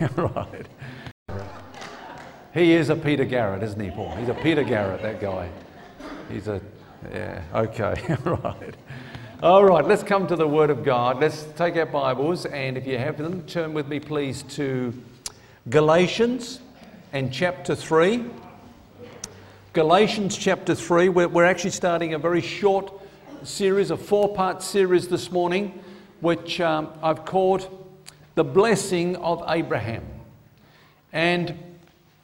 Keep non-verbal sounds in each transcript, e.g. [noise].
[laughs] right. He is a Peter Garrett, isn't he, Paul? He's a Peter Garrett, that guy. He's a, yeah, okay, [laughs] right. All right, let's come to the Word of God. Let's take our Bibles, and if you have them, turn with me, please, to Galatians and chapter 3. Galatians chapter 3. We're, we're actually starting a very short series, a four part series this morning, which um, I've called The Blessing of Abraham. And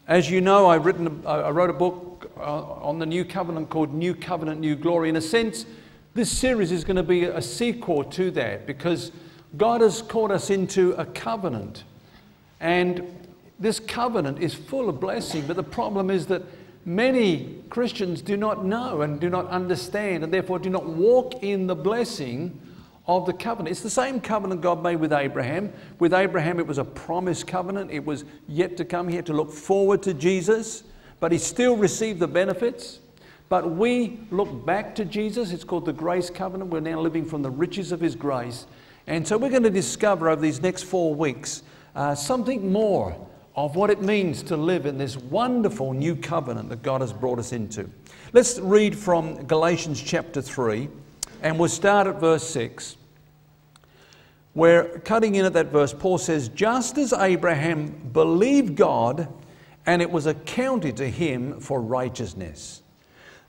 as you know, I've written, I wrote a book uh, on the New Covenant called New Covenant, New Glory. In a sense, this series is going to be a sequel to that because God has called us into a covenant. And this covenant is full of blessing, but the problem is that many Christians do not know and do not understand and therefore do not walk in the blessing of the covenant. It's the same covenant God made with Abraham. With Abraham, it was a promised covenant, it was yet to come. He had to look forward to Jesus, but he still received the benefits. But we look back to Jesus. It's called the grace covenant. We're now living from the riches of his grace. And so we're going to discover over these next four weeks uh, something more of what it means to live in this wonderful new covenant that God has brought us into. Let's read from Galatians chapter 3, and we'll start at verse 6. Where, cutting in at that verse, Paul says, Just as Abraham believed God, and it was accounted to him for righteousness.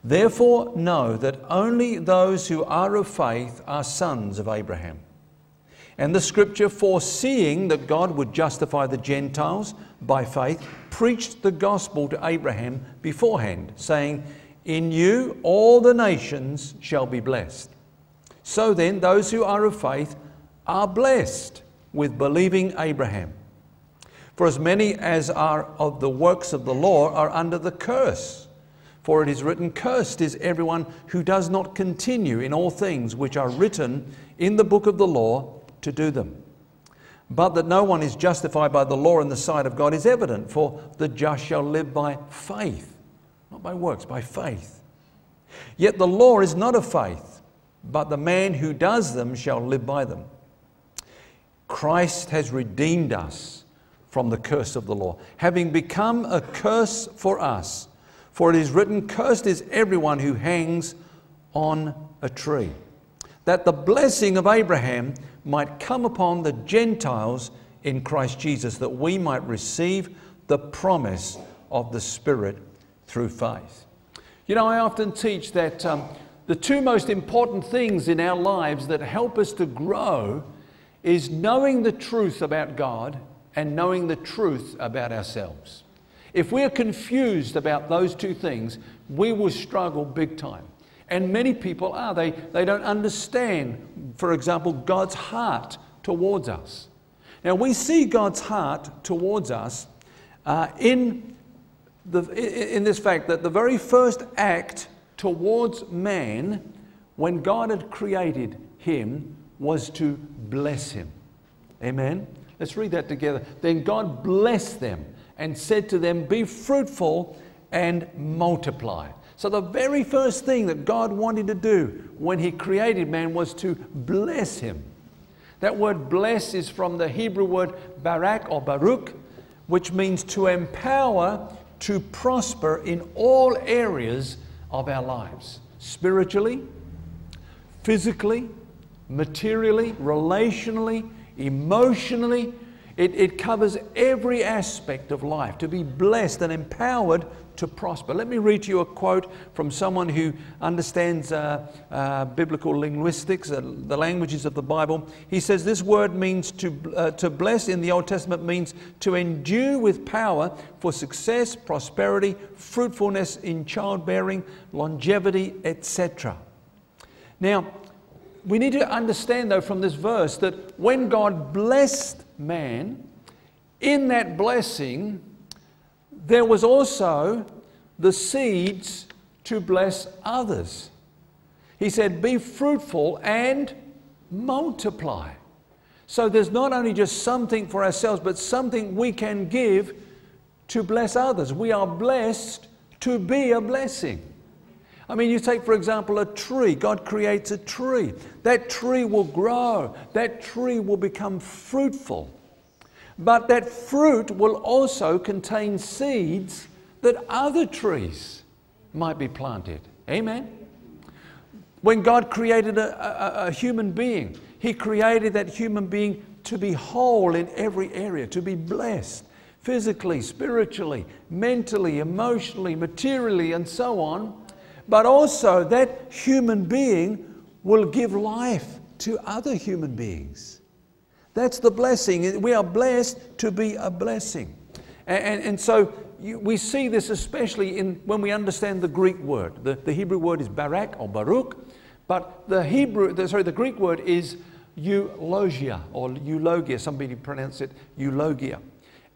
Therefore, know that only those who are of faith are sons of Abraham. And the scripture, foreseeing that God would justify the Gentiles by faith, preached the gospel to Abraham beforehand, saying, In you all the nations shall be blessed. So then, those who are of faith are blessed with believing Abraham. For as many as are of the works of the law are under the curse. For it is written, Cursed is everyone who does not continue in all things which are written in the book of the law to do them. But that no one is justified by the law in the sight of God is evident, for the just shall live by faith, not by works, by faith. Yet the law is not of faith, but the man who does them shall live by them. Christ has redeemed us from the curse of the law, having become a curse for us. For it is written, Cursed is everyone who hangs on a tree, that the blessing of Abraham might come upon the Gentiles in Christ Jesus, that we might receive the promise of the Spirit through faith. You know, I often teach that um, the two most important things in our lives that help us to grow is knowing the truth about God and knowing the truth about ourselves. If we're confused about those two things, we will struggle big time. And many people are. They, they don't understand, for example, God's heart towards us. Now, we see God's heart towards us uh, in, the, in this fact that the very first act towards man, when God had created him, was to bless him. Amen? Let's read that together. Then God blessed them and said to them, Be fruitful and multiply. So, the very first thing that God wanted to do when He created man was to bless him. That word bless is from the Hebrew word barak or baruch, which means to empower to prosper in all areas of our lives spiritually, physically, materially, relationally, emotionally, it, it covers every aspect of life to be blessed and empowered to prosper. Let me read to you a quote from someone who understands uh, uh, biblical linguistics, uh, the languages of the Bible. He says this word means to, uh, to bless in the Old Testament means to endue with power for success, prosperity, fruitfulness in childbearing, longevity, etc. Now, we need to understand, though, from this verse that when God blessed man, in that blessing, there was also the seeds to bless others. He said, Be fruitful and multiply. So there's not only just something for ourselves, but something we can give to bless others. We are blessed to be a blessing. I mean, you take, for example, a tree. God creates a tree. That tree will grow, that tree will become fruitful. But that fruit will also contain seeds that other trees might be planted. Amen? When God created a, a, a human being, He created that human being to be whole in every area, to be blessed physically, spiritually, mentally, emotionally, materially, and so on. But also, that human being will give life to other human beings. That's the blessing. We are blessed to be a blessing. And, and, and so you, we see this especially in, when we understand the Greek word. The, the Hebrew word is barak or baruch, but the Hebrew, the, sorry, the Greek word is eulogia or eulogia. Somebody pronounce it eulogia.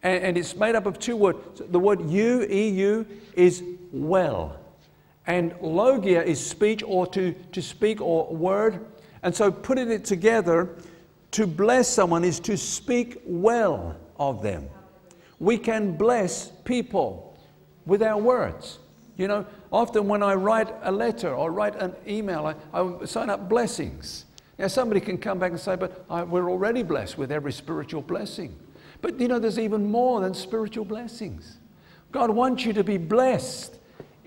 And, and it's made up of two words. The word eu, eu, is well. And logia is speech or to, to speak or word. And so putting it together, to bless someone is to speak well of them. We can bless people with our words. You know, often when I write a letter or write an email, I, I sign up blessings. Now, somebody can come back and say, but I, we're already blessed with every spiritual blessing. But you know, there's even more than spiritual blessings. God wants you to be blessed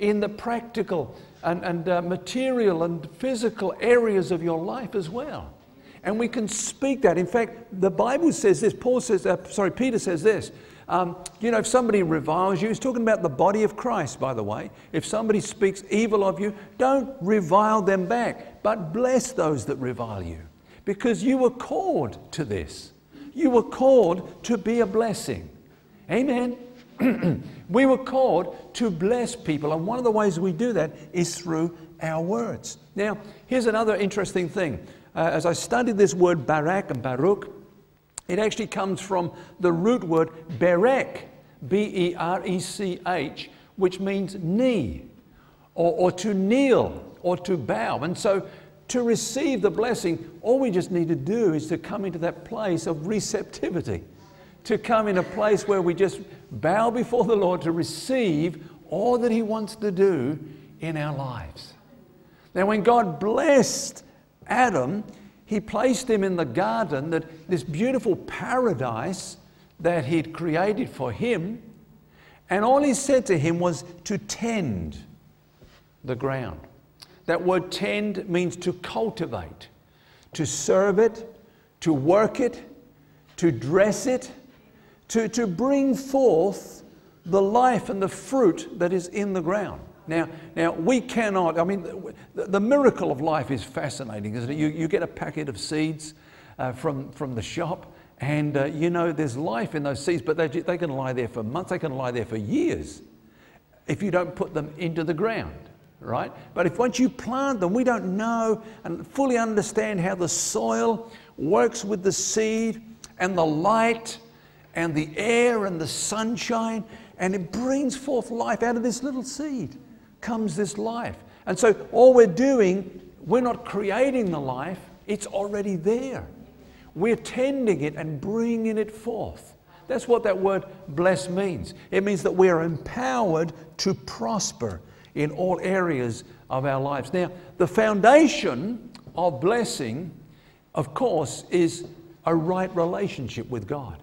in the practical and, and uh, material and physical areas of your life as well. And we can speak that. In fact, the Bible says this. Paul says, uh, sorry, Peter says this. Um, you know, if somebody reviles you, he's talking about the body of Christ, by the way. If somebody speaks evil of you, don't revile them back, but bless those that revile you. Because you were called to this. You were called to be a blessing. Amen. [clears throat] we were called to bless people, and one of the ways we do that is through our words. Now, here's another interesting thing. Uh, as I studied this word barak and baruch, it actually comes from the root word berek, B E R E C H, which means knee, or, or to kneel, or to bow. And so to receive the blessing, all we just need to do is to come into that place of receptivity, to come in a place where we just bow before the Lord to receive all that He wants to do in our lives. Now, when God blessed Adam, he placed him in the garden, that this beautiful paradise that he'd created for him, and all he said to him was to tend the ground. That word tend means to cultivate, to serve it, to work it, to dress it, to, to bring forth the life and the fruit that is in the ground. Now, now we cannot, I mean, the, the miracle of life is fascinating, isn't it? You, you get a packet of seeds uh, from, from the shop, and uh, you know, there's life in those seeds, but they, they can lie there for months, they can lie there for years if you don't put them into the ground, right? But if once you plant them, we don't know and fully understand how the soil works with the seed and the light and the air and the sunshine, and it brings forth life out of this little seed comes this life. And so all we're doing, we're not creating the life, it's already there. We're tending it and bringing it forth. That's what that word bless means. It means that we are empowered to prosper in all areas of our lives. Now, the foundation of blessing, of course, is a right relationship with God,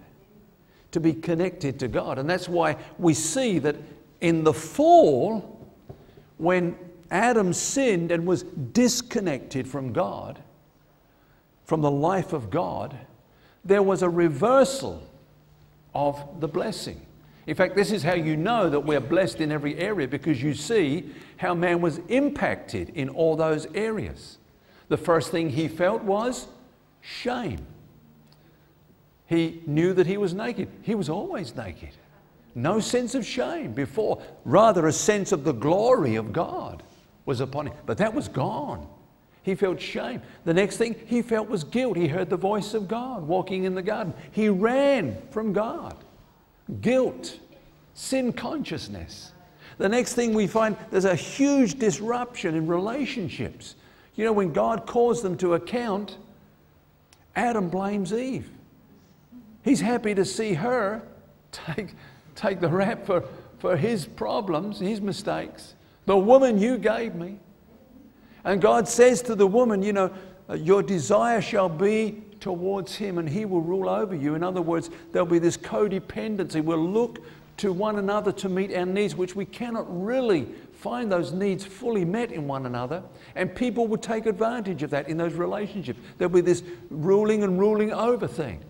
to be connected to God. And that's why we see that in the fall, when Adam sinned and was disconnected from God, from the life of God, there was a reversal of the blessing. In fact, this is how you know that we're blessed in every area because you see how man was impacted in all those areas. The first thing he felt was shame. He knew that he was naked. He was always naked. No sense of shame before, rather, a sense of the glory of God was upon him. But that was gone. He felt shame. The next thing he felt was guilt. He heard the voice of God walking in the garden. He ran from God. Guilt, sin consciousness. The next thing we find there's a huge disruption in relationships. You know, when God calls them to account, Adam blames Eve. He's happy to see her take take the rap for, for his problems, his mistakes. The woman you gave me. And God says to the woman, you know, uh, your desire shall be towards Him and He will rule over you. In other words, there'll be this codependency. We'll look to one another to meet our needs, which we cannot really find those needs fully met in one another. And people will take advantage of that in those relationships. There'll be this ruling and ruling over thing.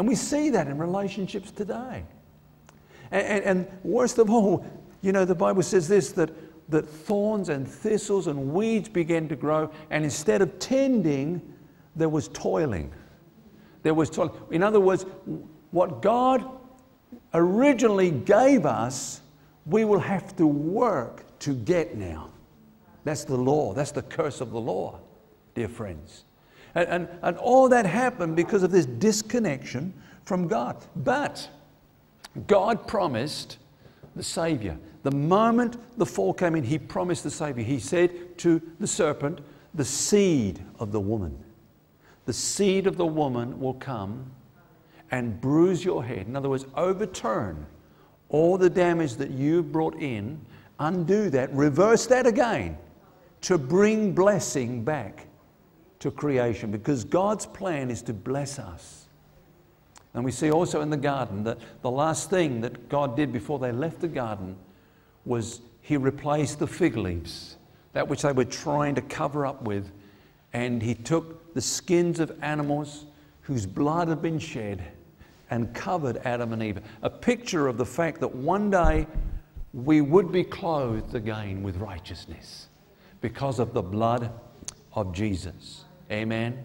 And we see that in relationships today. And, and, and worst of all, you know, the Bible says this that, that thorns and thistles and weeds began to grow, and instead of tending, there was toiling. There was toiling. In other words, what God originally gave us, we will have to work to get now. That's the law. That's the curse of the law, dear friends. And, and, and all that happened because of this disconnection from God. But God promised the Savior. The moment the fall came in, He promised the Savior. He said to the serpent, The seed of the woman, the seed of the woman will come and bruise your head. In other words, overturn all the damage that you brought in, undo that, reverse that again to bring blessing back to creation because God's plan is to bless us. And we see also in the garden that the last thing that God did before they left the garden was He replaced the fig leaves, that which they were trying to cover up with, and He took the skins of animals whose blood had been shed and covered Adam and Eve. A picture of the fact that one day we would be clothed again with righteousness because of the blood of Jesus. Amen.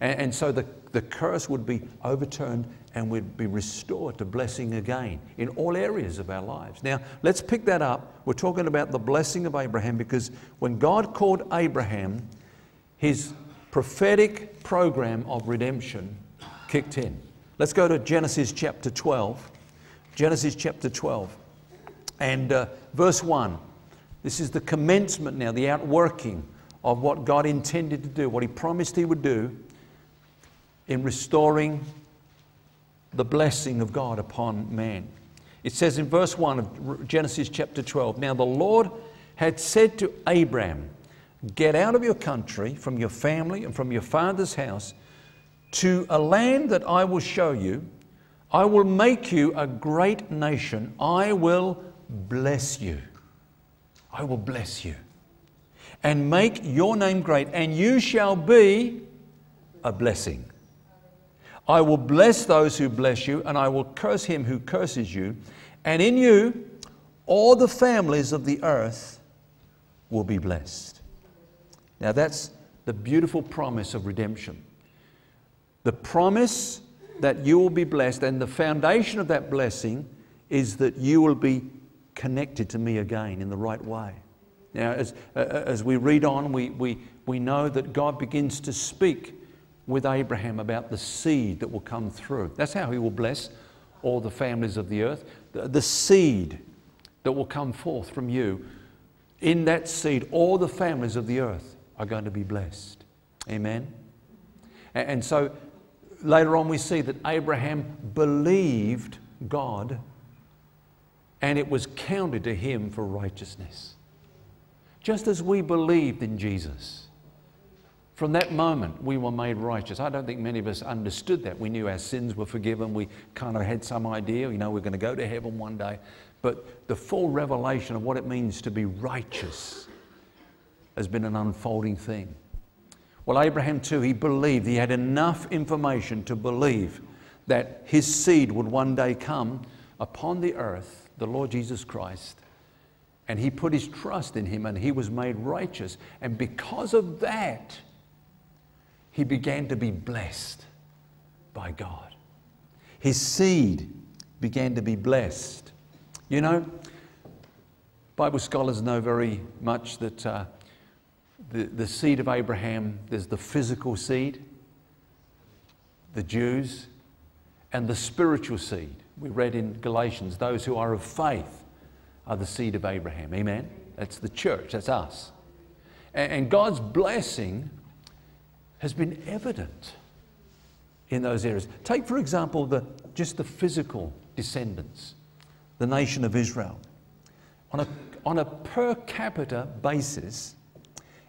And, and so the, the curse would be overturned and we'd be restored to blessing again in all areas of our lives. Now, let's pick that up. We're talking about the blessing of Abraham because when God called Abraham, his prophetic program of redemption kicked in. Let's go to Genesis chapter 12. Genesis chapter 12 and uh, verse 1. This is the commencement now, the outworking of what God intended to do, what He promised He would do in restoring the blessing of God upon man. It says in verse 1 of Genesis chapter 12 Now the Lord had said to Abram, Get out of your country, from your family, and from your father's house, to a land that I will show you. I will make you a great nation. I will bless you. I will bless you and make your name great, and you shall be a blessing. I will bless those who bless you, and I will curse him who curses you. And in you, all the families of the earth will be blessed. Now, that's the beautiful promise of redemption. The promise that you will be blessed, and the foundation of that blessing is that you will be connected to me again in the right way. Now, as, uh, as we read on, we, we, we know that God begins to speak with Abraham about the seed that will come through. That's how he will bless all the families of the earth. The, the seed that will come forth from you. In that seed, all the families of the earth are going to be blessed. Amen? And, and so later on, we see that Abraham believed God and it was counted to him for righteousness. Just as we believed in Jesus. From that moment, we were made righteous. I don't think many of us understood that. We knew our sins were forgiven. We kind of had some idea, you know, we're going to go to heaven one day. But the full revelation of what it means to be righteous has been an unfolding thing. Well, Abraham too, he believed, he had enough information to believe that his seed would one day come upon the earth, the Lord Jesus Christ, and he put his trust in him and he was made righteous. And because of that, he began to be blessed by God. His seed began to be blessed. You know, Bible scholars know very much that uh, the, the seed of Abraham, there's the physical seed, the Jews, and the spiritual seed. We read in Galatians, those who are of faith are the seed of Abraham. Amen? That's the church, that's us. And God's blessing has been evident in those areas. Take, for example, the, just the physical descendants, the nation of Israel. On a, on a per capita basis,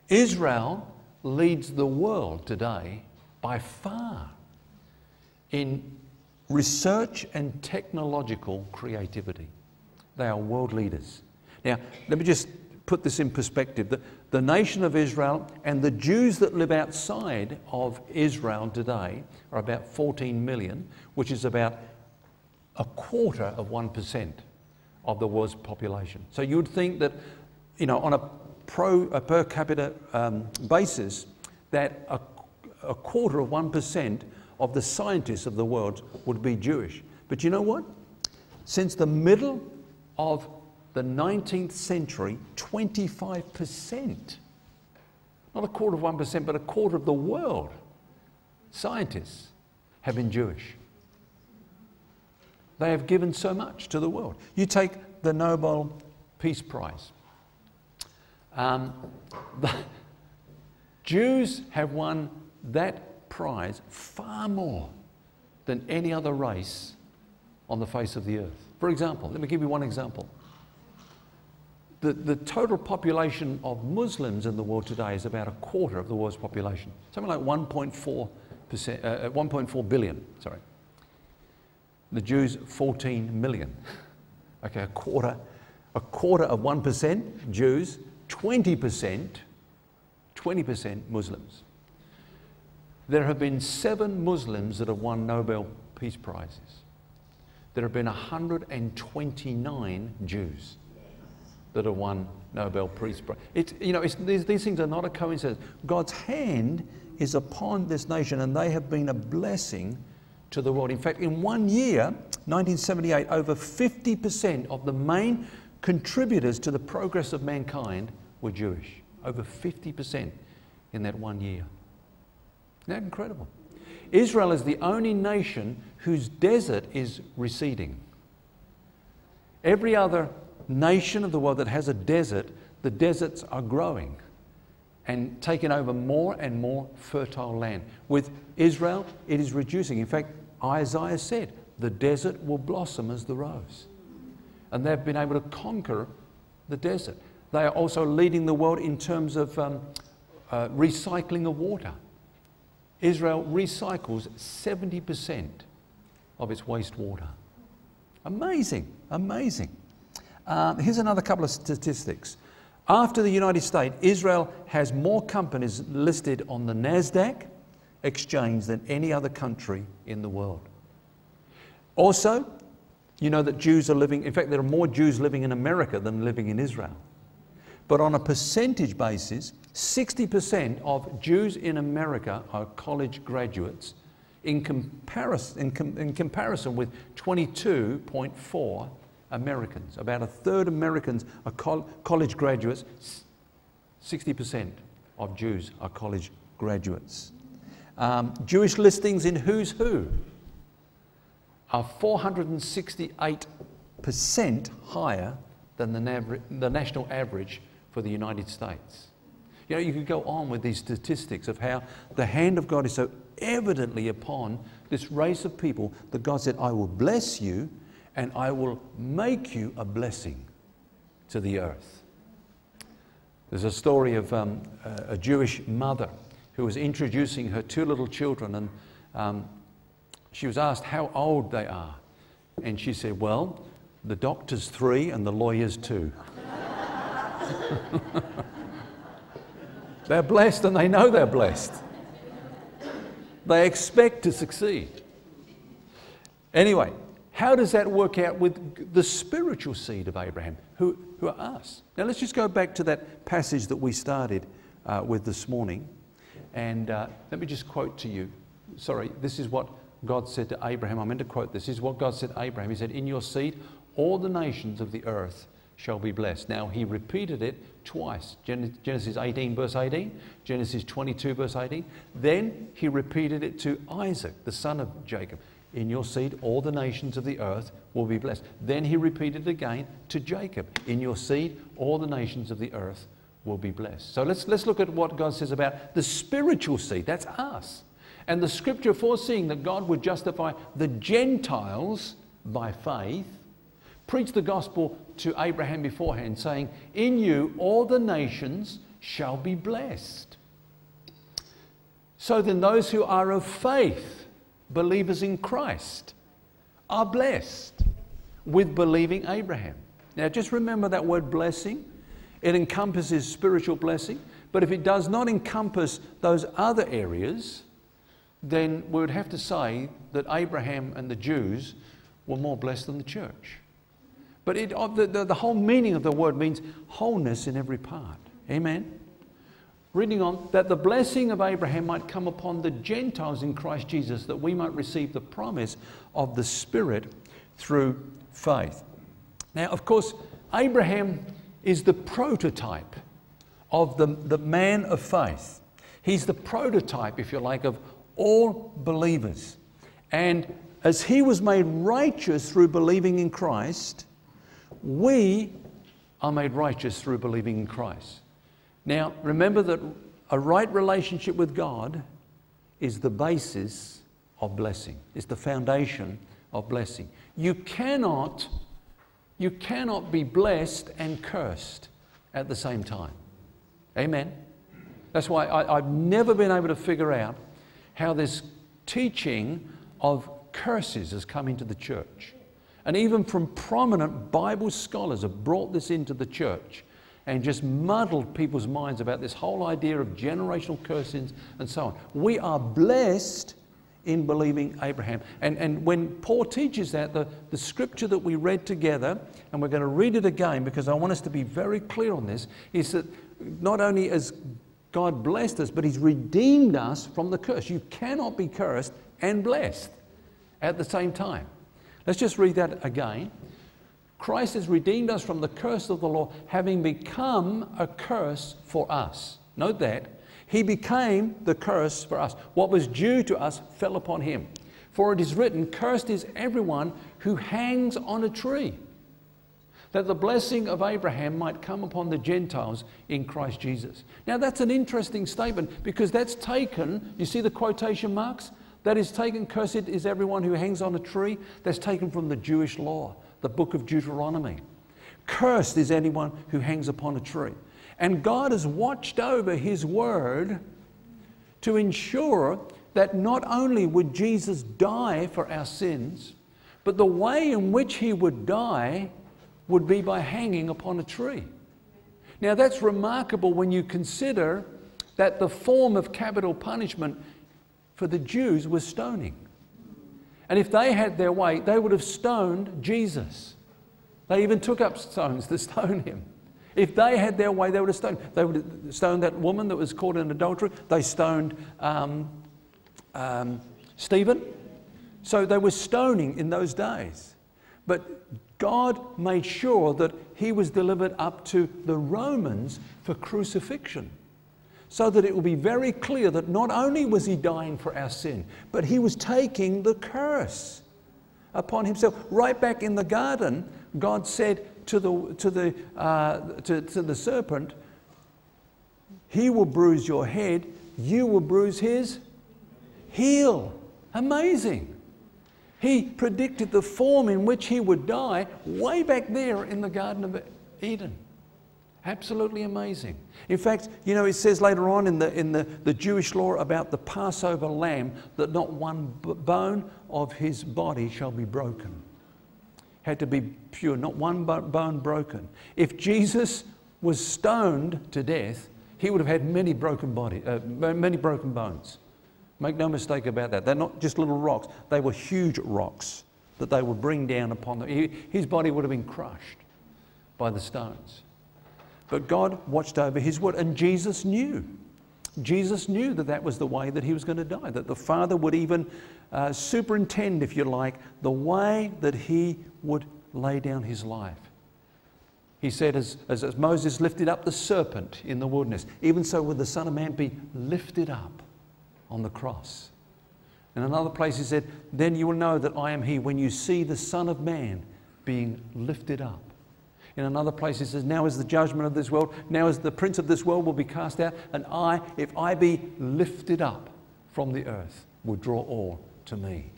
Israel leads the world today by far in research and technological creativity. They are world leaders. Now, let me just put this in perspective. The, the nation of Israel and the Jews that live outside of Israel today are about 14 million, which is about a quarter of 1% of the world's population. So you would think that, you know, on a, pro, a per capita um, basis, that a, a quarter of 1% of the scientists of the world would be Jewish. But you know what? Since the middle of the 19th century, 25%, not a quarter of 1%, but a quarter of the world, scientists have been Jewish. They have given so much to the world. You take the Nobel Peace Prize. Um, the [laughs] Jews have won that prize far more than any other race on the face of the earth. For example, let me give you one example. The, the total population of Muslims in the world today is about a quarter of the world's population, something like 1.4 percent, uh, 1.4 billion. Sorry. The Jews, 14 million. [laughs] okay, a quarter, a quarter of 1% Jews, 20%, 20% Muslims. There have been seven Muslims that have won Nobel Peace Prizes. There have been 129 Jews that have won Nobel Peace Prize. It's, you know, it's, these, these things are not a coincidence. God's hand is upon this nation, and they have been a blessing to the world. In fact, in one year, 1978, over 50% of the main contributors to the progress of mankind were Jewish. Over 50% in that one year. Isn't that incredible? Israel is the only nation whose desert is receding. Every other nation of the world that has a desert, the deserts are growing and taking over more and more fertile land. With Israel, it is reducing. In fact, Isaiah said, the desert will blossom as the rose. And they've been able to conquer the desert. They are also leading the world in terms of um, uh, recycling of water. Israel recycles 70% of its wastewater. Amazing, amazing. Uh, here's another couple of statistics. After the United States, Israel has more companies listed on the NASDAQ exchange than any other country in the world. Also, you know that Jews are living, in fact, there are more Jews living in America than living in Israel. But on a percentage basis, 60% of Jews in America are college graduates in comparison, in, com, in comparison with 22.4 Americans. About a third Americans are col- college graduates. 60% of Jews are college graduates. Um, Jewish listings in Who's Who are 468% higher than the, nav- the national average for the United States. You know, you could go on with these statistics of how the hand of God is so evidently upon this race of people that God said, I will bless you and I will make you a blessing to the earth. There's a story of um, a Jewish mother who was introducing her two little children, and um, she was asked how old they are. And she said, Well, the doctor's three and the lawyer's two. [laughs] they're blessed and they know they're blessed. They expect to succeed. Anyway, how does that work out with the spiritual seed of Abraham, who, who are us? Now, let's just go back to that passage that we started uh, with this morning. And uh, let me just quote to you. Sorry, this is what God said to Abraham. I meant to quote this. This is what God said to Abraham. He said, In your seed, all the nations of the earth shall be blessed. Now, he repeated it twice Genesis 18, verse 18, Genesis 22, verse 18. Then he repeated it to Isaac, the son of Jacob. In your seed, all the nations of the earth will be blessed. Then he repeated it again to Jacob. In your seed, all the nations of the earth will be blessed. So let's, let's look at what God says about the spiritual seed. That's us. And the scripture foreseeing that God would justify the Gentiles by faith, preach the gospel to Abraham beforehand, saying, In you all the nations shall be blessed. So then, those who are of faith believers in Christ are blessed with believing Abraham. Now, just remember that word blessing. It encompasses spiritual blessing, but if it does not encompass those other areas, then we would have to say that Abraham and the Jews were more blessed than the church. But it, oh, the, the, the whole meaning of the word means wholeness in every part. Amen. Reading on, that the blessing of Abraham might come upon the Gentiles in Christ Jesus, that we might receive the promise of the Spirit through faith. Now, of course, Abraham is the prototype of the, the man of faith. He's the prototype, if you like, of all believers. And as he was made righteous through believing in Christ, we are made righteous through believing in Christ. Now, remember that a right relationship with God is the basis of blessing, is the foundation of blessing. You cannot, you cannot be blessed and cursed at the same time. Amen. That's why I, have never been able to figure out how this teaching of curses has come into the church. And even from prominent Bible scholars have brought this into the church and just muddled people's minds about this whole idea of generational cursings and so on. We are blessed in believing Abraham. And, and when Paul teaches that, the, the scripture that we read together, and we're going to read it again because I want us to be very clear on this, is that not only has God blessed us, but He's redeemed us from the curse. You cannot be cursed and blessed at the same time. Let's just read that again. Christ has redeemed us from the curse of the law, having become a curse for us. Note that. He became the curse for us. What was due to us fell upon him. For it is written, Cursed is everyone who hangs on a tree, that the blessing of Abraham might come upon the Gentiles in Christ Jesus. Now, that's an interesting statement because that's taken, you see the quotation marks? That is taken, cursed is everyone who hangs on a tree. That's taken from the Jewish law, the book of Deuteronomy. Cursed is anyone who hangs upon a tree. And God has watched over His word to ensure that not only would Jesus die for our sins, but the way in which He would die would be by hanging upon a tree. Now, that's remarkable when you consider that the form of capital punishment for the Jews was stoning. And if they had their way, they would have stoned Jesus. They even took up stones to [laughs] stone him. If they had their way, they would have stoned. They would have stoned that woman that was caught in adultery. They stoned um, um, Stephen. So they were stoning in those days. But God made sure that he was delivered up to the Romans for crucifixion so that it will be very clear that not only was he dying for our sin, but he was taking the curse upon himself. Right back in the garden, God said to the, to the, uh, to, to the serpent, He will bruise your head, you will bruise his heel. Amazing. He predicted the form in which he would die way back there in the Garden of Eden. Absolutely amazing. In fact, you know, it says later on in the, in the, the Jewish law about the Passover lamb that not one b- bone of his body shall be broken. Had to be pure, not one bone broken. If Jesus was stoned to death, he would have had many broken, body, uh, many broken bones. Make no mistake about that. They're not just little rocks, they were huge rocks that they would bring down upon them. His body would have been crushed by the stones. But God watched over his word, and Jesus knew. Jesus knew that that was the way that he was going to die, that the Father would even uh, superintend, if you like, the way that he would lay down his life. He said, as, as, as Moses lifted up the serpent in the wilderness, even so would the Son of Man be lifted up on the cross. In another place, he said, Then you will know that I am he when you see the Son of Man being lifted up in another place, he says, Now is the judgment of this world. Now is the prince of this world will be cast out. And I, if I be lifted up from the earth, will draw all to me.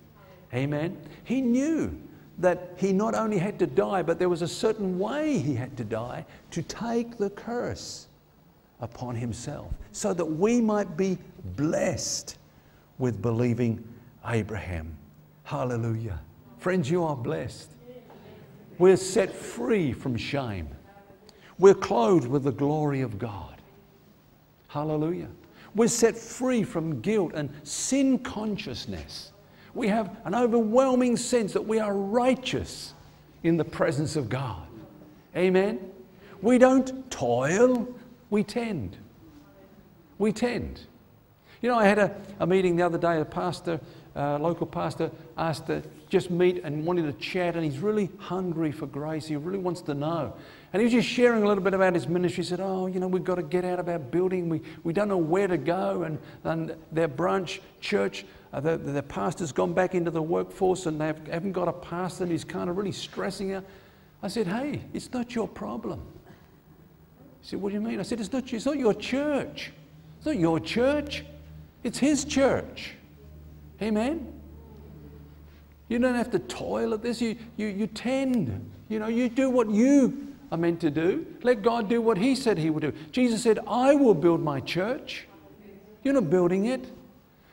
Amen. He knew that he not only had to die, but there was a certain way he had to die to take the curse upon himself so that we might be blessed with believing Abraham. Hallelujah. Friends, you are blessed. We're set free from shame. We're clothed with the glory of God. Hallelujah. We're set free from guilt and sin consciousness. We have an overwhelming sense that we are righteous in the presence of God. Amen. We don't toil, we tend. We tend. You know, I had a, a meeting the other day, a pastor, uh, local pastor, asked to just meet and wanted to chat, and he's really hungry for grace. He really wants to know. And he was just sharing a little bit about his ministry. He said, Oh, you know, we've got to get out of our building. We, we don't know where to go. And, and their branch church, uh, the, the pastor's gone back into the workforce and they haven't got a pastor, and he's kind of really stressing out. I said, Hey, it's not your problem. He said, What do you mean? I said, It's not, it's not your church. It's not your church, it's his church. Amen? You don't have to toil at this. You, you, you tend. You know, you do what you are meant to do. Let God do what He said He would do. Jesus said, I will build my church. You're not building it.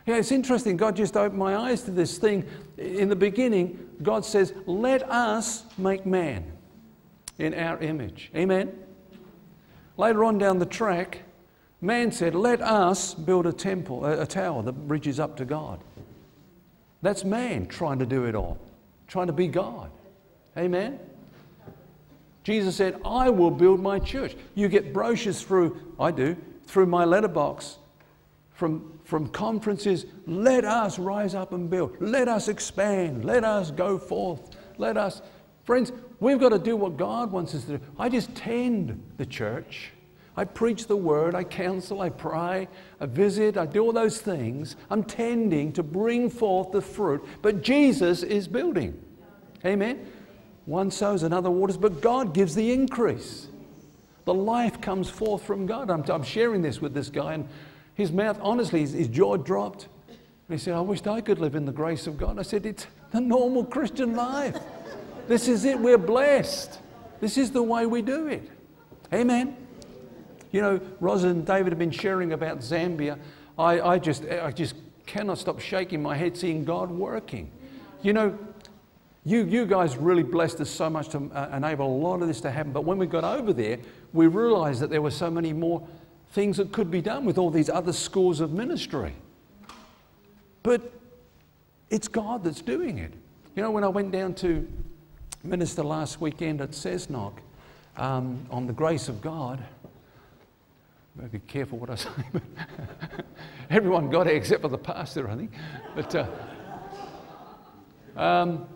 Yeah, it's interesting. God just opened my eyes to this thing. In the beginning, God says, Let us make man in our image. Amen. Later on down the track, Man said, Let us build a temple, a, a tower that reaches up to God. That's man trying to do it all, trying to be God. Amen? Jesus said, I will build my church. You get brochures through, I do, through my letterbox from, from conferences. Let us rise up and build. Let us expand. Let us go forth. Let us. Friends, we've got to do what God wants us to do. I just tend the church. I preach the word, I counsel, I pray, I visit, I do all those things. I'm tending to bring forth the fruit, but Jesus is building. Amen. One sows, another waters, but God gives the increase. The life comes forth from God. I'm, I'm sharing this with this guy, and his mouth, honestly, his, his jaw dropped. And he said, I wished I could live in the grace of God. I said, It's the normal Christian life. This is it. We're blessed. This is the way we do it. Amen. You know, Roz and David have been sharing about Zambia. I, I, just, I just cannot stop shaking my head seeing God working. You know, you, you guys really blessed us so much to uh, enable a lot of this to happen. But when we got over there, we realized that there were so many more things that could be done with all these other schools of ministry. But it's God that's doing it. You know, when I went down to minister last weekend at Cessnock um, on the grace of God, be careful what I say. [laughs] Everyone got it except for the pastor, I think. But, uh, um,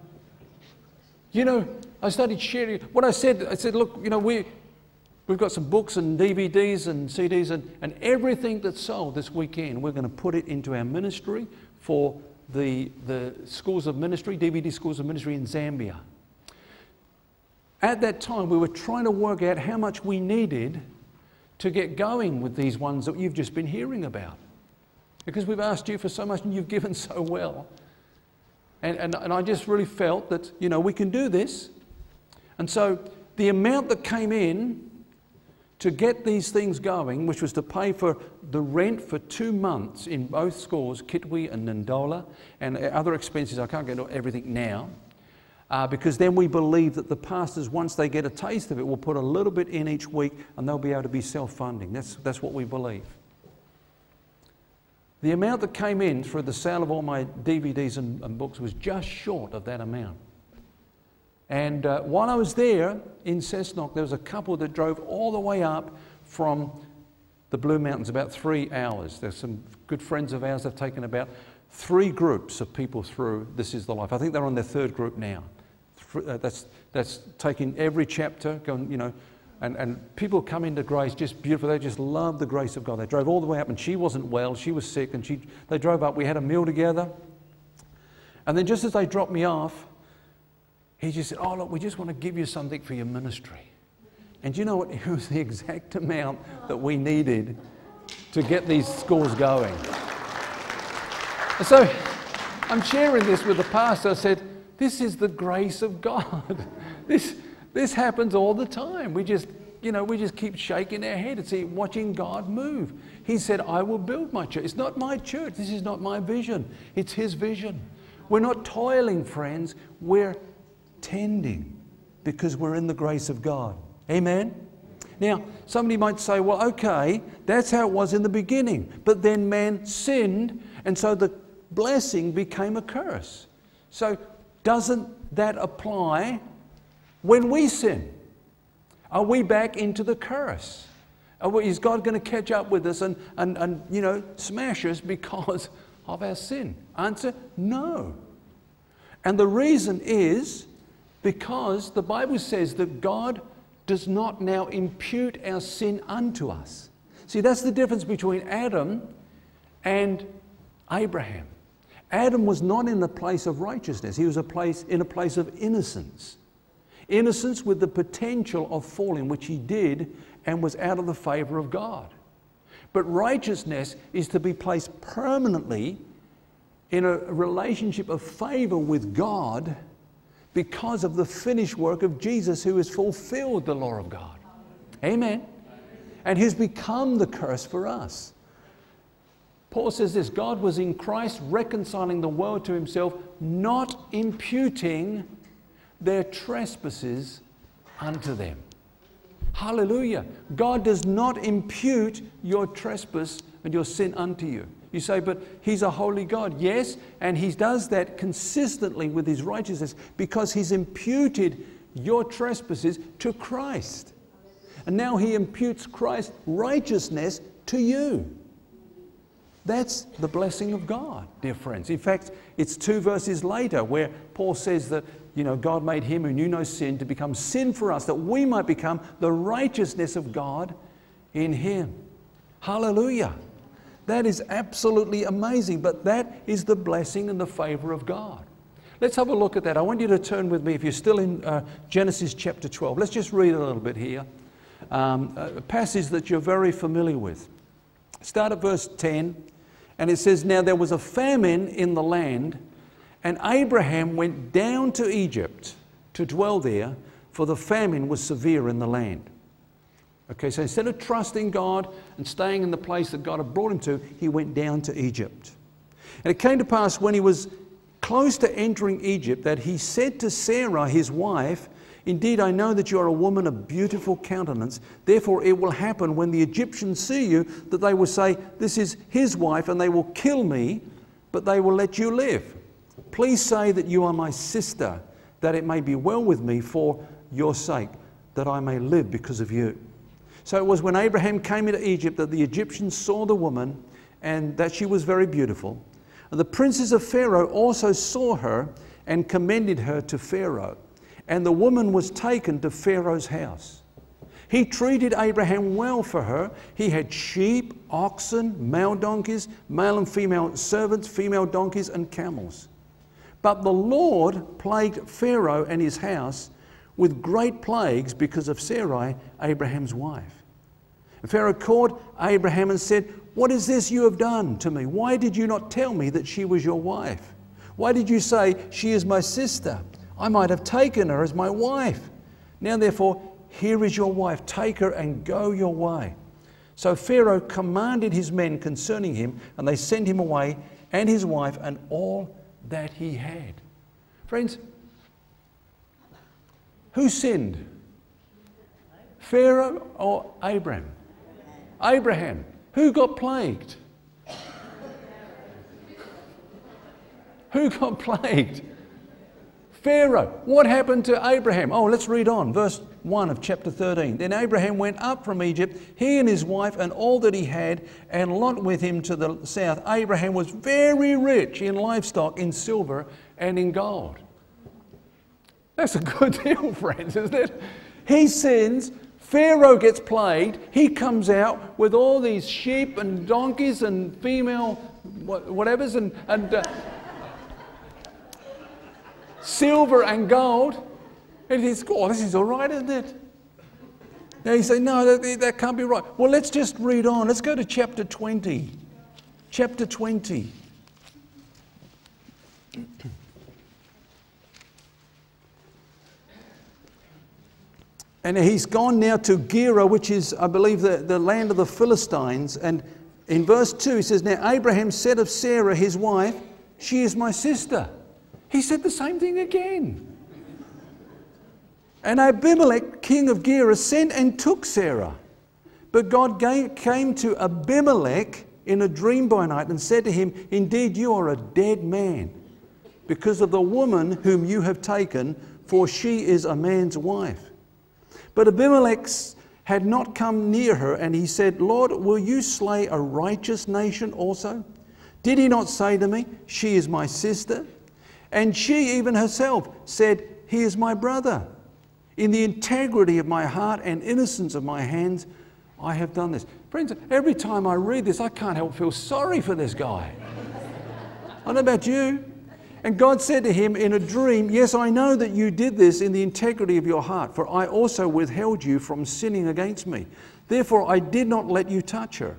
you know, I started sharing. What I said, I said, look, you know, we, we've got some books and DVDs and CDs and, and everything that's sold this weekend, we're going to put it into our ministry for the, the schools of ministry, DVD schools of ministry in Zambia. At that time, we were trying to work out how much we needed to get going with these ones that you've just been hearing about. Because we've asked you for so much and you've given [laughs] so well. And, and, and I just really felt that, you know, we can do this. And so the amount that came in to get these things going, which was to pay for the rent for two months in both schools, Kitwe and Ndola, and other expenses, I can't get everything now. Uh, because then we believe that the pastors, once they get a taste of it, will put a little bit in each week and they'll be able to be self funding. That's, that's what we believe. The amount that came in through the sale of all my DVDs and, and books was just short of that amount. And uh, while I was there in Cessnock, there was a couple that drove all the way up from the Blue Mountains, about three hours. There's some good friends of ours have taken about three groups of people through This Is the Life. I think they're on their third group now. Uh, that's, that's taking every chapter, going, you know, and, and people come into grace just beautiful. They just love the grace of God. They drove all the way up, and she wasn't well. She was sick, and she, they drove up. We had a meal together. And then just as they dropped me off, he just said, Oh, look, we just want to give you something for your ministry. And you know what? [laughs] It was the exact amount that we needed to get these schools going. So I'm sharing this with the pastor. I said, This is the grace of God. [laughs] This, this happens all the time. We just you know, we just keep shaking our head and see, watching God move. He said, I will build my church. It's not my church. This is not my vision. It's His vision. We're not toiling, friends. We're tending because we're in the grace of God. Amen? Now, somebody might say, well, okay, that's how it was in the beginning. But then man sinned, and so the blessing became a curse. So, doesn't that apply when we sin? Are we back into the curse? Is God going to catch up with us and, and, and, you know, smash us because [laughs] of our sin? Answer no. And the reason is because the Bible says that God does not now impute our sin unto us. See, that's the difference between Adam and Abraham. Adam was not in a place of righteousness, he was a place, in a place of innocence. Innocence with the potential of falling, which he did and was out of the favor of God. But righteousness is to be placed permanently in a relationship of favor with God because of the finished work of Jesus who has fulfilled the law of God. Amen. And has become the curse for us. Paul says this God was in Christ reconciling the world to himself, not imputing their trespasses unto them. Hallelujah. God does not impute your trespass and your sin unto you. You say, but He's a holy God. Yes, and He does that consistently with His righteousness because He's imputed your trespasses to Christ. And now He imputes Christ's righteousness to you. That's the blessing of God, dear friends. In fact, it's two verses later where Paul says that, you know, God made him who knew no sin to become sin for us, that we might become the righteousness of God in him. Hallelujah. That is absolutely amazing, but that is the blessing and the favor of God. Let's have a look at that. I want you to turn with me, if you're still in uh, Genesis chapter 12. Let's just read a little bit here. Um, a passage that you're very familiar with. Start at verse 10. And it says, Now there was a famine in the land, and Abraham went down to Egypt to dwell there, for the famine was severe in the land. Okay, so instead of trusting God and staying in the place that God had brought him to, he went down to Egypt. And it came to pass when he was close to entering Egypt that he said to Sarah, his wife, Indeed, I know that you are a woman of beautiful countenance. Therefore, it will happen when the Egyptians see you that they will say, This is his wife, and they will kill me, but they will let you live. Please say that you are my sister, that it may be well with me for your sake, that I may live because of you. So it was when Abraham came into Egypt that the Egyptians saw the woman and that she was very beautiful. And the princes of Pharaoh also saw her and commended her to Pharaoh and the woman was taken to Pharaoh's house. He treated Abraham well for her. He had sheep, oxen, male donkeys, male and female servants, female donkeys, and camels. But the Lord plagued Pharaoh and his house with great plagues because of Sarai, Abraham's wife. And Pharaoh called Abraham and said, What is this you have done to me? Why did you not tell me that she was your wife? Why did you say, She is my sister? I might have taken her as my wife. Now, therefore, here is your wife. Take her and go your way. So Pharaoh commanded his men concerning him, and they sent him away, and his wife, and all that he had. Friends, who sinned? Pharaoh or Abraham? Abraham. Who got plagued? Who got [laughs] plagued? Pharaoh. What happened to Abraham? Oh, let's read on. Verse 1 of chapter 13. Then Abraham went up from Egypt, he and his wife, and all that he had, and Lot with him to the south. Abraham was very rich in livestock, in silver, and in gold. That's a good [laughs] deal, friends, isn't it? He sins. Pharaoh gets plagued. He comes out with all these sheep and donkeys and female whatevers and, and uh, silver and gold. And he says, oh, this is all right, isn't it? Now you say, no, that, that can't be right. Well, let's just read on. Let's go to chapter 20. Chapter 20. And he's gone now to Gerar, which is, I believe, the, the land of the Philistines. And in verse 2, he says, Now Abraham said of Sarah, his wife, She is my sister. He said the same thing again. And Abimelech, king of Gerar, sent and took Sarah. But God came to Abimelech in a dream by night and said to him, Indeed, you are a dead man because of the woman whom you have taken, for she is a man's wife. But Abimelech had not come near her, and he said, Lord, will you slay a righteous nation also? Did he not say to me, She is my sister? And she, even herself, said, He is my brother. In the integrity of my heart and innocence of my hands, I have done this. Friends, every time I read this, I can't help feel sorry for this guy. I know about you. And God said to him in a dream, Yes, I know that you did this in the integrity of your heart, for I also withheld you from sinning against me. Therefore, I did not let you touch her.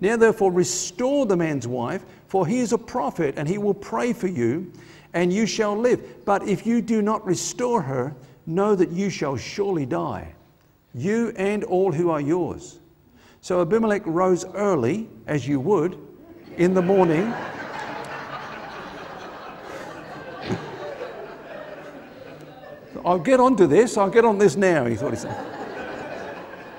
Now, therefore, restore the man's wife, for he is a prophet, and he will pray for you, and you shall live. But if you do not restore her, know that you shall surely die, you and all who are yours. So Abimelech rose early, as you would, in the morning. [laughs] I'll get onto this, I'll get on this now, he thought he said.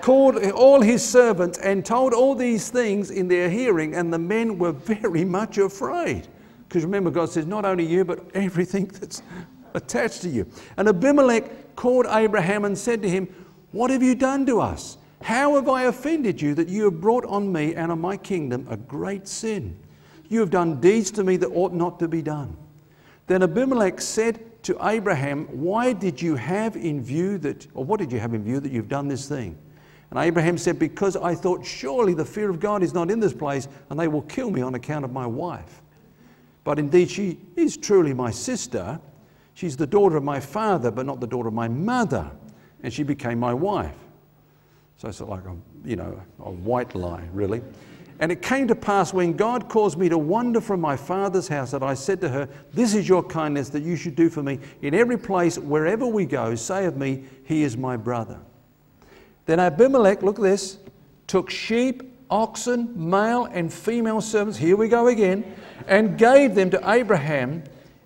Called all his servants and told all these things in their hearing, and the men were very much afraid. Because remember, God says, not only you, but everything that's attached to you. And Abimelech called Abraham and said to him, What have you done to us? How have I offended you that you have brought on me and on my kingdom a great sin? You have done deeds to me that ought not to be done. Then Abimelech said to Abraham, Why did you have in view that, or what did you have in view that you've done this thing? And Abraham said, Because I thought, surely the fear of God is not in this place, and they will kill me on account of my wife. But indeed, she is truly my sister. She's the daughter of my father, but not the daughter of my mother. And she became my wife. So it's like a, you know, a white lie, really. And it came to pass when God caused me to wander from my father's house that I said to her, This is your kindness that you should do for me. In every place, wherever we go, say of me, He is my brother. Then Abimelech, look at this, took sheep, oxen, male and female servants, here we go again, and gave them to Abraham,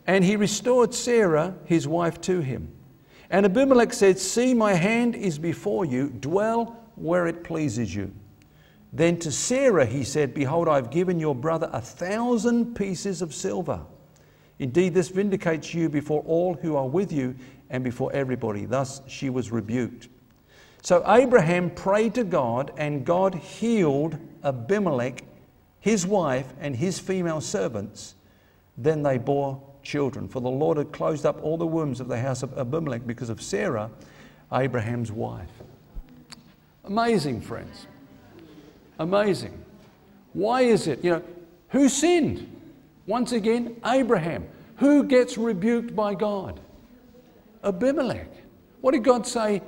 and he restored Sarah, his wife, to him. And Abimelech said, See, my hand is before you, dwell where it pleases you. Then to Sarah he said, Behold, I've given your brother a thousand pieces of silver. Indeed, this vindicates you before all who are with you and before everybody. Thus she was rebuked. So Abraham prayed to God, and God healed Abimelech, his wife, and his female servants. Then they bore children. For the Lord had closed up all the wombs of the house of Abimelech because of Sarah, Abraham's wife. Amazing, friends. Amazing. Why is it? You know, who sinned? Once again, Abraham. Who gets rebuked by God? Abimelech. What did God say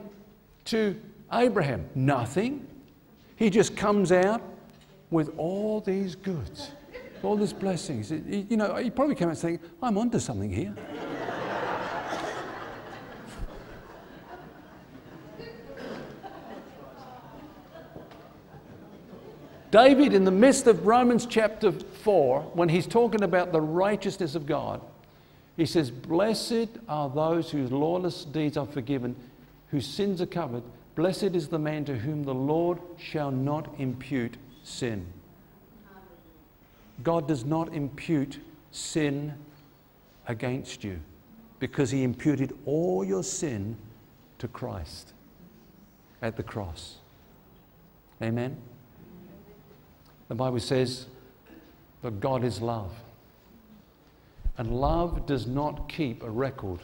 to Abraham? Nothing. He just comes out with all these goods, all these blessings. You know, he probably came out saying, I'm onto something here. David, in the midst of Romans chapter 4, when he's talking about the righteousness of God, he says, Blessed are those whose lawless deeds are forgiven, whose sins are covered. Blessed is the man to whom the Lord shall not impute sin. God does not impute sin against you because he imputed all your sin to Christ at the cross. Amen. The Bible says that God is love. And love does not keep a record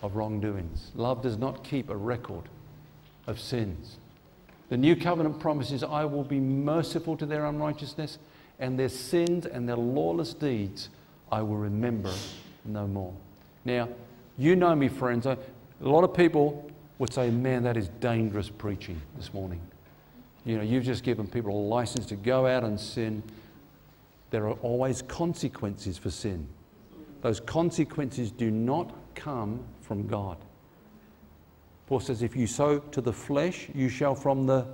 of wrongdoings. Love does not keep a record of sins. The new covenant promises, I will be merciful to their unrighteousness, and their sins and their lawless deeds I will remember no more. Now, you know me, friends. A lot of people would say, man, that is dangerous preaching this morning. You know, you've just given people a license to go out and sin. There are always consequences for sin. Those consequences do not come from God. Paul says, If you sow to the flesh, you shall from the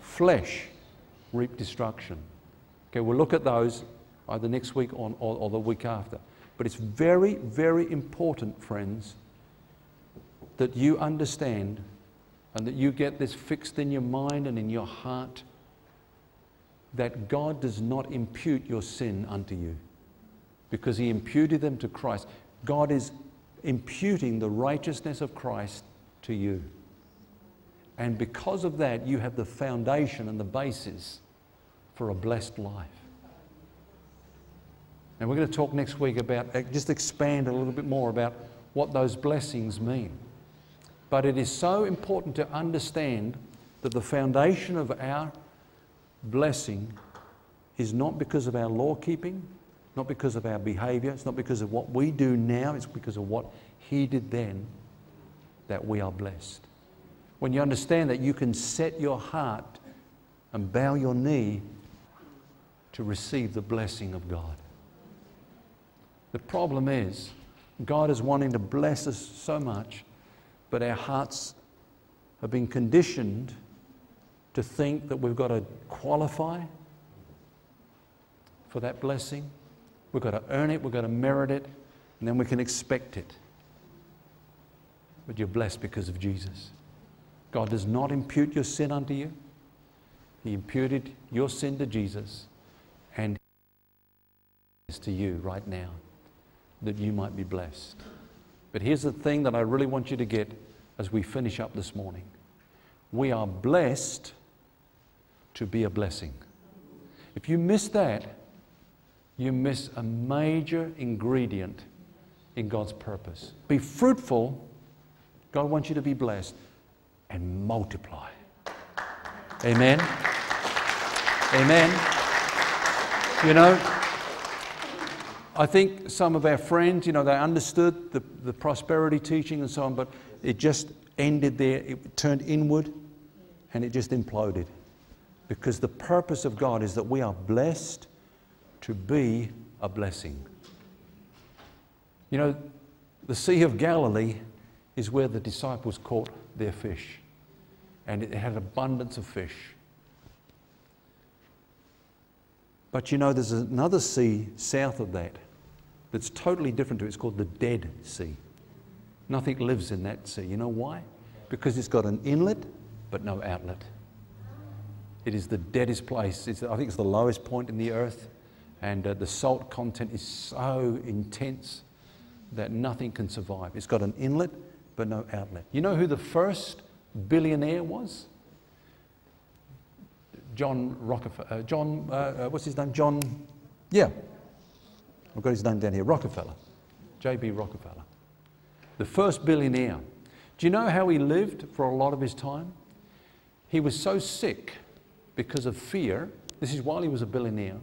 flesh reap destruction. Okay, we'll look at those either next week or, or, or the week after. But it's very, very important, friends, that you understand and that you get this fixed in your mind and in your heart that God does not impute your sin unto you because he imputed them to Christ. God is imputing the righteousness of Christ to you. And because of that, you have the foundation and the basis for a blessed life. And we're going to talk next week about, uh, just expand a little bit more about what those blessings mean. But it is so important to understand that the foundation of our blessing is not because of our law keeping, not because of our behavior, it's not because of what we do now, it's because of what He did then that we are blessed. When you understand that you can set your heart and bow your knee to receive the blessing of God. The problem is, God is wanting to bless us so much, but our hearts have been conditioned to think that we've got to qualify for that blessing. We've got to earn it, we've got to merit it, and then we can expect it. But you're blessed because of Jesus. God does not impute your sin unto you, He imputed your sin to Jesus, and to you right now that you might be blessed. But here's the thing that I really want you to get as we finish up this morning we are blessed to be a blessing. If you miss that, you miss a major ingredient in God's purpose. Be fruitful. God wants you to be blessed and multiply. Amen. Amen. You know, I think some of our friends, you know, they understood the, the prosperity teaching and so on, but it just ended there. It turned inward and it just imploded. Because the purpose of God is that we are blessed to be a blessing. You know, the Sea of Galilee is where the disciples caught their fish, and it had abundance of fish. But you know, there's another sea south of that that's totally different to it. It's called the Dead Sea. Nothing lives in that sea. You know why? Because it's got an inlet but no outlet. It is the deadest place. It's, I think it's the lowest point in the earth. And uh, the salt content is so intense that nothing can survive. It's got an inlet, but no outlet. You know who the first billionaire was? John Rockefeller. Uh, John, uh, uh what's his name? John, yeah. I've got his name down here Rockefeller. J.B. Rockefeller. The first billionaire. Do you know how he lived for a lot of his time? He was so sick because of fear. This is while he was a billionaire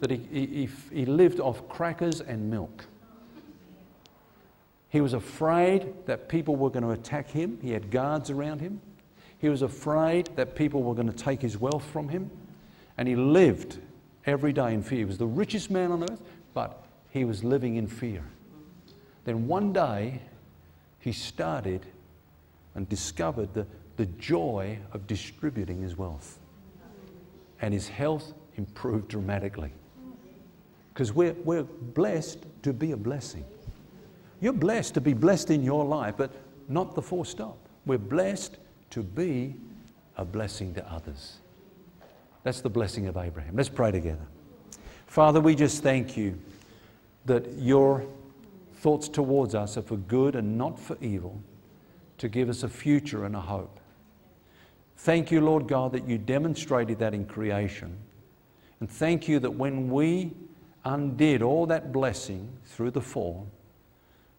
that he, he, he lived off crackers and milk. He was afraid that people were going to attack him. He had guards around him. He was afraid that people were going to take his wealth from him. And he lived every day in fear. He was the richest man on earth, but he was living in fear. Then one day, he started and discovered the, the joy of distributing his wealth. And his health improved dramatically. Because we're, we're blessed to be a blessing. You're blessed to be blessed in your life, but not the full stop. We're blessed to be a blessing to others. That's the blessing of Abraham. Let's pray together. Father, we just thank you that your thoughts towards us are for good and not for evil, to give us a future and a hope. Thank you, Lord God, that you demonstrated that in creation. And thank you that when we undid all that blessing through the fall,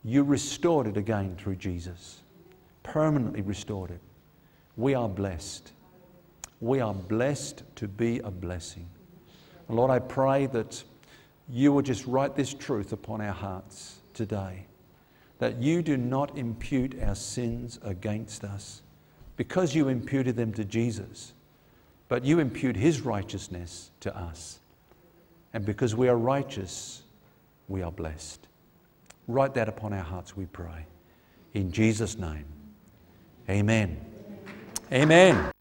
you restored it again through Jesus. Permanently restored it. We are blessed. We are blessed to be a blessing. Lord, I pray that you will just write this truth upon our hearts today that you do not impute our sins against us because you imputed them to Jesus, but you impute his righteousness to us. And because we are righteous, we are blessed. Write that upon our hearts, we pray. In Jesus' name, Amen. Amen.